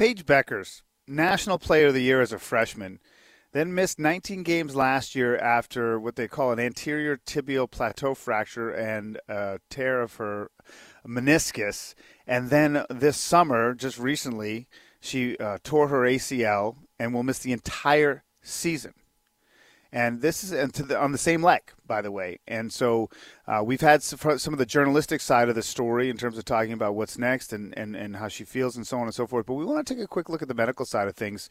Paige Bueckers, National Player of the Year as a freshman, then missed 19 games last year after what they call an anterior tibial plateau fracture and a tear of her meniscus. And then this summer, just recently, she uh, tore her ACL and will miss the entire season and this is and the, on the same leg, by the way. And so uh, we've had some of the journalistic side of the story in terms of talking about what's next and, and, and how she feels and so on and so forth. But we want to take a quick look at the medical side of things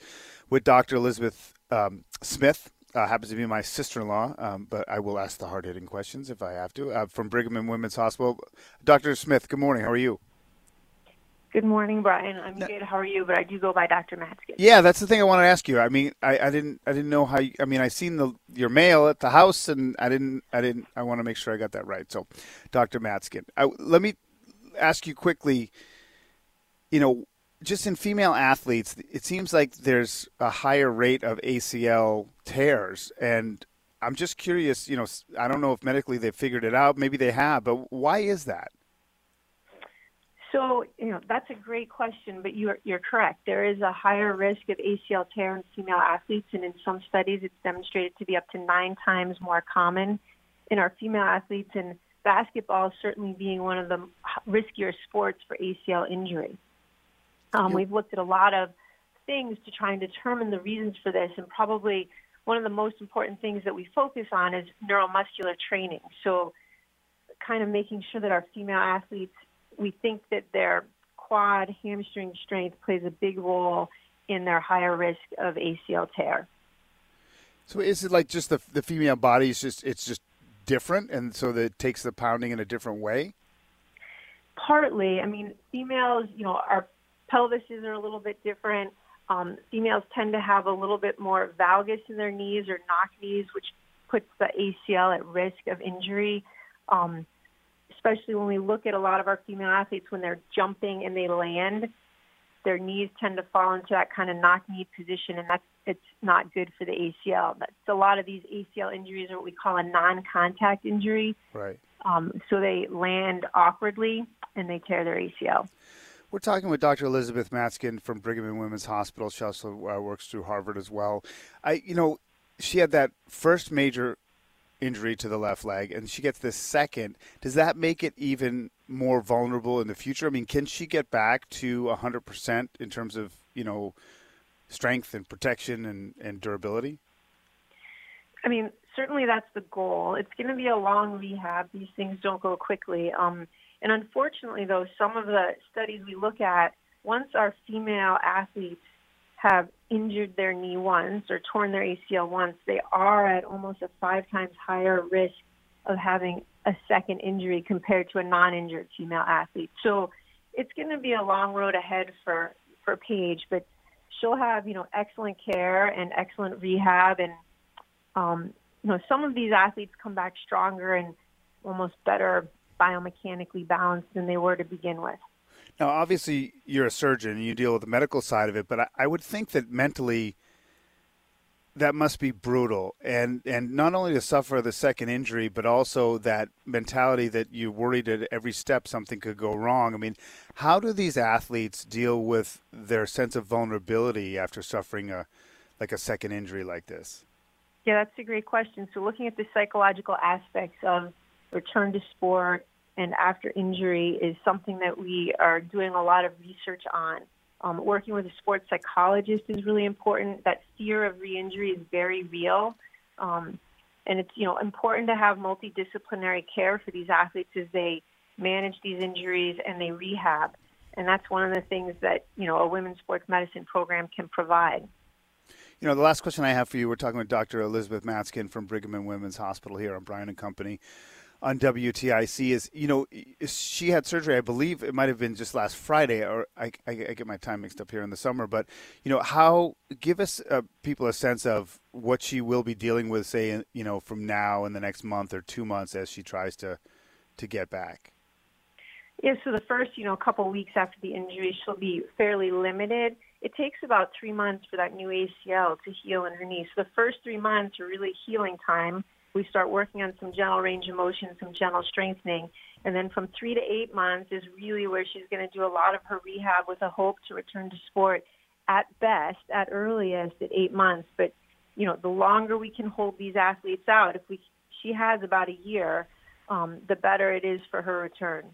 with Dr. Elizabeth um, Smith. Uh, happens to be my sister-in-law, um, but I will ask the hard-hitting questions if I have to. Uh, from Brigham and Women's Hospital, Dr. Smith. Good morning. How are you? Good morning, Brian. I'm good. How are you? But I do go by Dr. Matzkin. Yeah, that's the thing I want to ask you. I mean, I, I didn't, I didn't know how. You, I mean, I seen the your mail at the house, and I didn't, I didn't. I want to make sure I got that right. So, Dr. Matzkin, I, let me ask you quickly. You know, just in female athletes, it seems like there's a higher rate of ACL tears, and I'm just curious. You know, I don't know if medically they've figured it out. Maybe they have, but why is that? So, you know, that's a great question, but you're, you're correct. There is a higher risk of ACL tear in female athletes, and in some studies, it's demonstrated to be up to nine times more common in our female athletes, and basketball certainly being one of the riskier sports for ACL injury. Um, we've looked at a lot of things to try and determine the reasons for this, and probably one of the most important things that we focus on is neuromuscular training. So, kind of making sure that our female athletes we think that their quad hamstring strength plays a big role in their higher risk of ACL tear. So is it like just the the female body is just it's just different, and so that it takes the pounding in a different way? Partly, I mean, females, you know, our pelvises are a little bit different. Um, females tend to have a little bit more valgus in their knees or knock knees, which puts the ACL at risk of injury. Um, especially when we look at a lot of our female athletes when they're jumping and they land, their knees tend to fall into that kind of knock knee position, and that's it's not good for the ACL. That's a lot of these ACL injuries are what we call a non-contact injury. Right. Um, so they land awkwardly and they tear their ACL. We're talking with Dr. Elizabeth Matzkin from Brigham and Women's Hospital. She also uh, works through Harvard as well. I, you know, she had that first major injury to the left leg and she gets this second, does that make it even more vulnerable in the future? I mean, can she get back to 100% in terms of, you know, strength and protection and, and durability? I mean, certainly that's the goal. It's going to be a long rehab. These things don't go quickly. Um, and unfortunately, though, some of the studies we look at, once our female athletes have injured their knee once or torn their ACL once, they are at almost a five times higher risk of having a second injury compared to a non-injured female athlete. So it's going to be a long road ahead for for Paige, but she'll have you know excellent care and excellent rehab, and um, you know some of these athletes come back stronger and almost better biomechanically balanced than they were to begin with. Now, obviously, you're a surgeon and you deal with the medical side of it, but I, I would think that mentally that must be brutal. And, and not only to suffer the second injury, but also that mentality that you're worried at every step something could go wrong. I mean, how do these athletes deal with their sense of vulnerability after suffering a like a second injury like this? Yeah, that's a great question. So, looking at the psychological aspects of return to sport and after injury is something that we are doing a lot of research on. Um, working with a sports psychologist is really important. That fear of re-injury is very real, um, and it's you know important to have multidisciplinary care for these athletes as they manage these injuries and they rehab. And that's one of the things that you know a women's sports medicine program can provide. You know, the last question I have for you, we're talking with Dr. Elizabeth Matzkin from Brigham and Women's Hospital here on Brian and Company. On WTIC is, you know, she had surgery. I believe it might have been just last Friday, or I, I, get my time mixed up here in the summer. But you know, how give us uh, people a sense of what she will be dealing with, say, you know, from now in the next month or two months as she tries to to get back. Yeah, so the first, you know, couple weeks after the injury, she'll be fairly limited. It takes about three months for that new ACL to heal in her knee. So the first three months are really healing time we start working on some gentle range of motion, some gentle strengthening. And then from three to eight months is really where she's going to do a lot of her rehab with a hope to return to sport at best, at earliest, at eight months. But, you know, the longer we can hold these athletes out, if we, she has about a year, um, the better it is for her return.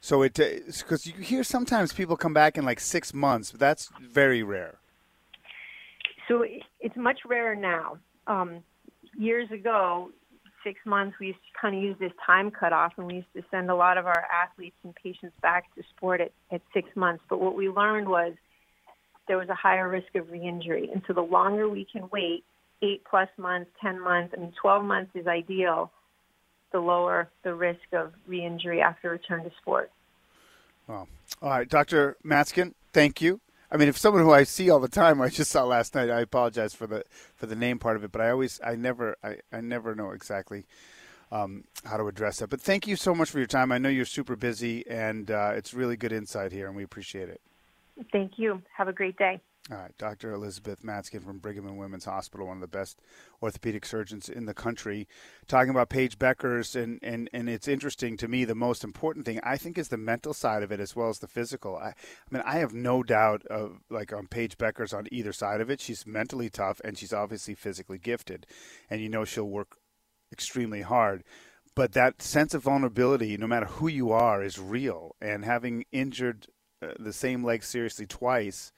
So it, because uh, you hear sometimes people come back in like six months, but that's very rare. So it's much rarer now. Um, years ago, six months, we used to kind of use this time cutoff, and we used to send a lot of our athletes and patients back to sport at, at six months. But what we learned was there was a higher risk of re-injury, and so the longer we can wait, eight plus months, ten months, I mean, twelve months is ideal. The lower the risk of re-injury after return to sport. Well, all right, Dr. Matzkin, thank you. I mean, if someone who I see all the time, I just saw last night. I apologize for the for the name part of it, but I always, I never, I, I never know exactly um, how to address that. But thank you so much for your time. I know you're super busy, and uh, it's really good insight here, and we appreciate it. Thank you. Have a great day. All right, Dr. Elizabeth Matzkin from Brigham and Women's Hospital, one of the best orthopedic surgeons in the country, talking about Paige Bueckers, and, and, and it's interesting to me. The most important thing I think is the mental side of it as well as the physical. I, I mean, I have no doubt of like on Paige Bueckers on either side of it. She's mentally tough and she's obviously physically gifted, and you know she'll work extremely hard. But that sense of vulnerability, no matter who you are, is real. And having injured uh, the same leg seriously twice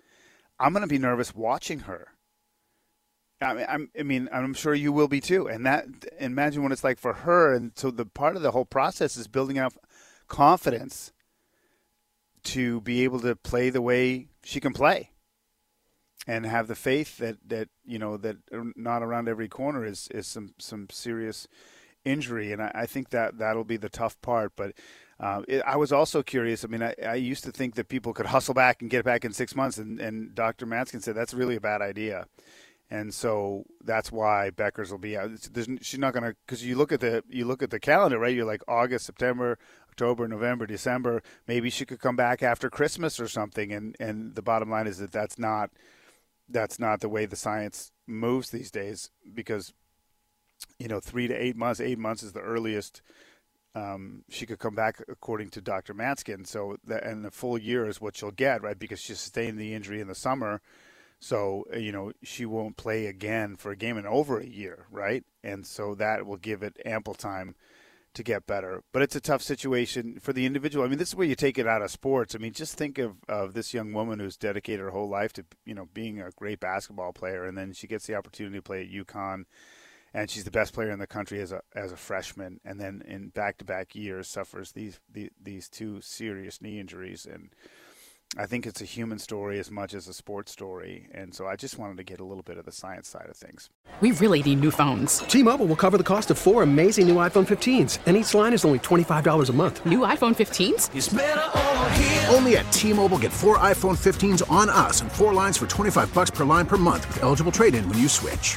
I'm going to be nervous watching her. I mean, I'm, I mean, I'm sure you will be too. And that, imagine what it's like for her. And so the part of the whole process is building up confidence to be able to play the way she can play and have the faith that, that, you know, that er, not around every corner is, is some, some serious injury. And I, I think that that'll be the tough part, but uh, it, I was also curious. I mean, I, I, used to think that people could hustle back and get back in six months, and, and Dr. Matzkin said that's really a bad idea. And so that's why Bueckers will be out. she's not going to because you look at the you look at the calendar, right? You're like August, September, October, November, December. Maybe she could come back after Christmas or something. And and the bottom line is that that's not that's not the way the science moves these days because you know three to eight months. Eight months is the earliest um, she could come back according to Dr. Matzkin. So, the, and the full year is what she'll get, right? Because she sustained the injury in the summer. So, uh, you know, she won't play again for a game in over a year, right? And so that will give it ample time to get better. But it's a tough situation for the individual. I mean, this is where you take it out of sports. I mean, just think of, of this young woman who's dedicated her whole life to, you know, being a great basketball player. And then she gets the opportunity to play at UConn and she's the best player in the country as a as a freshman, and then in back to back years suffers these, these these two serious knee injuries, and I think it's a human story as much as a sports story, and so I just wanted to get a little bit of the science side of things. We really need new phones. T-Mobile will cover the cost of four amazing new iPhone 15s, and each line is only twenty five dollars a month. New iPhone 15s? Only at T-Mobile, get four iPhone 15s on us, and four lines for twenty five bucks per line per month with eligible trade-in when you switch.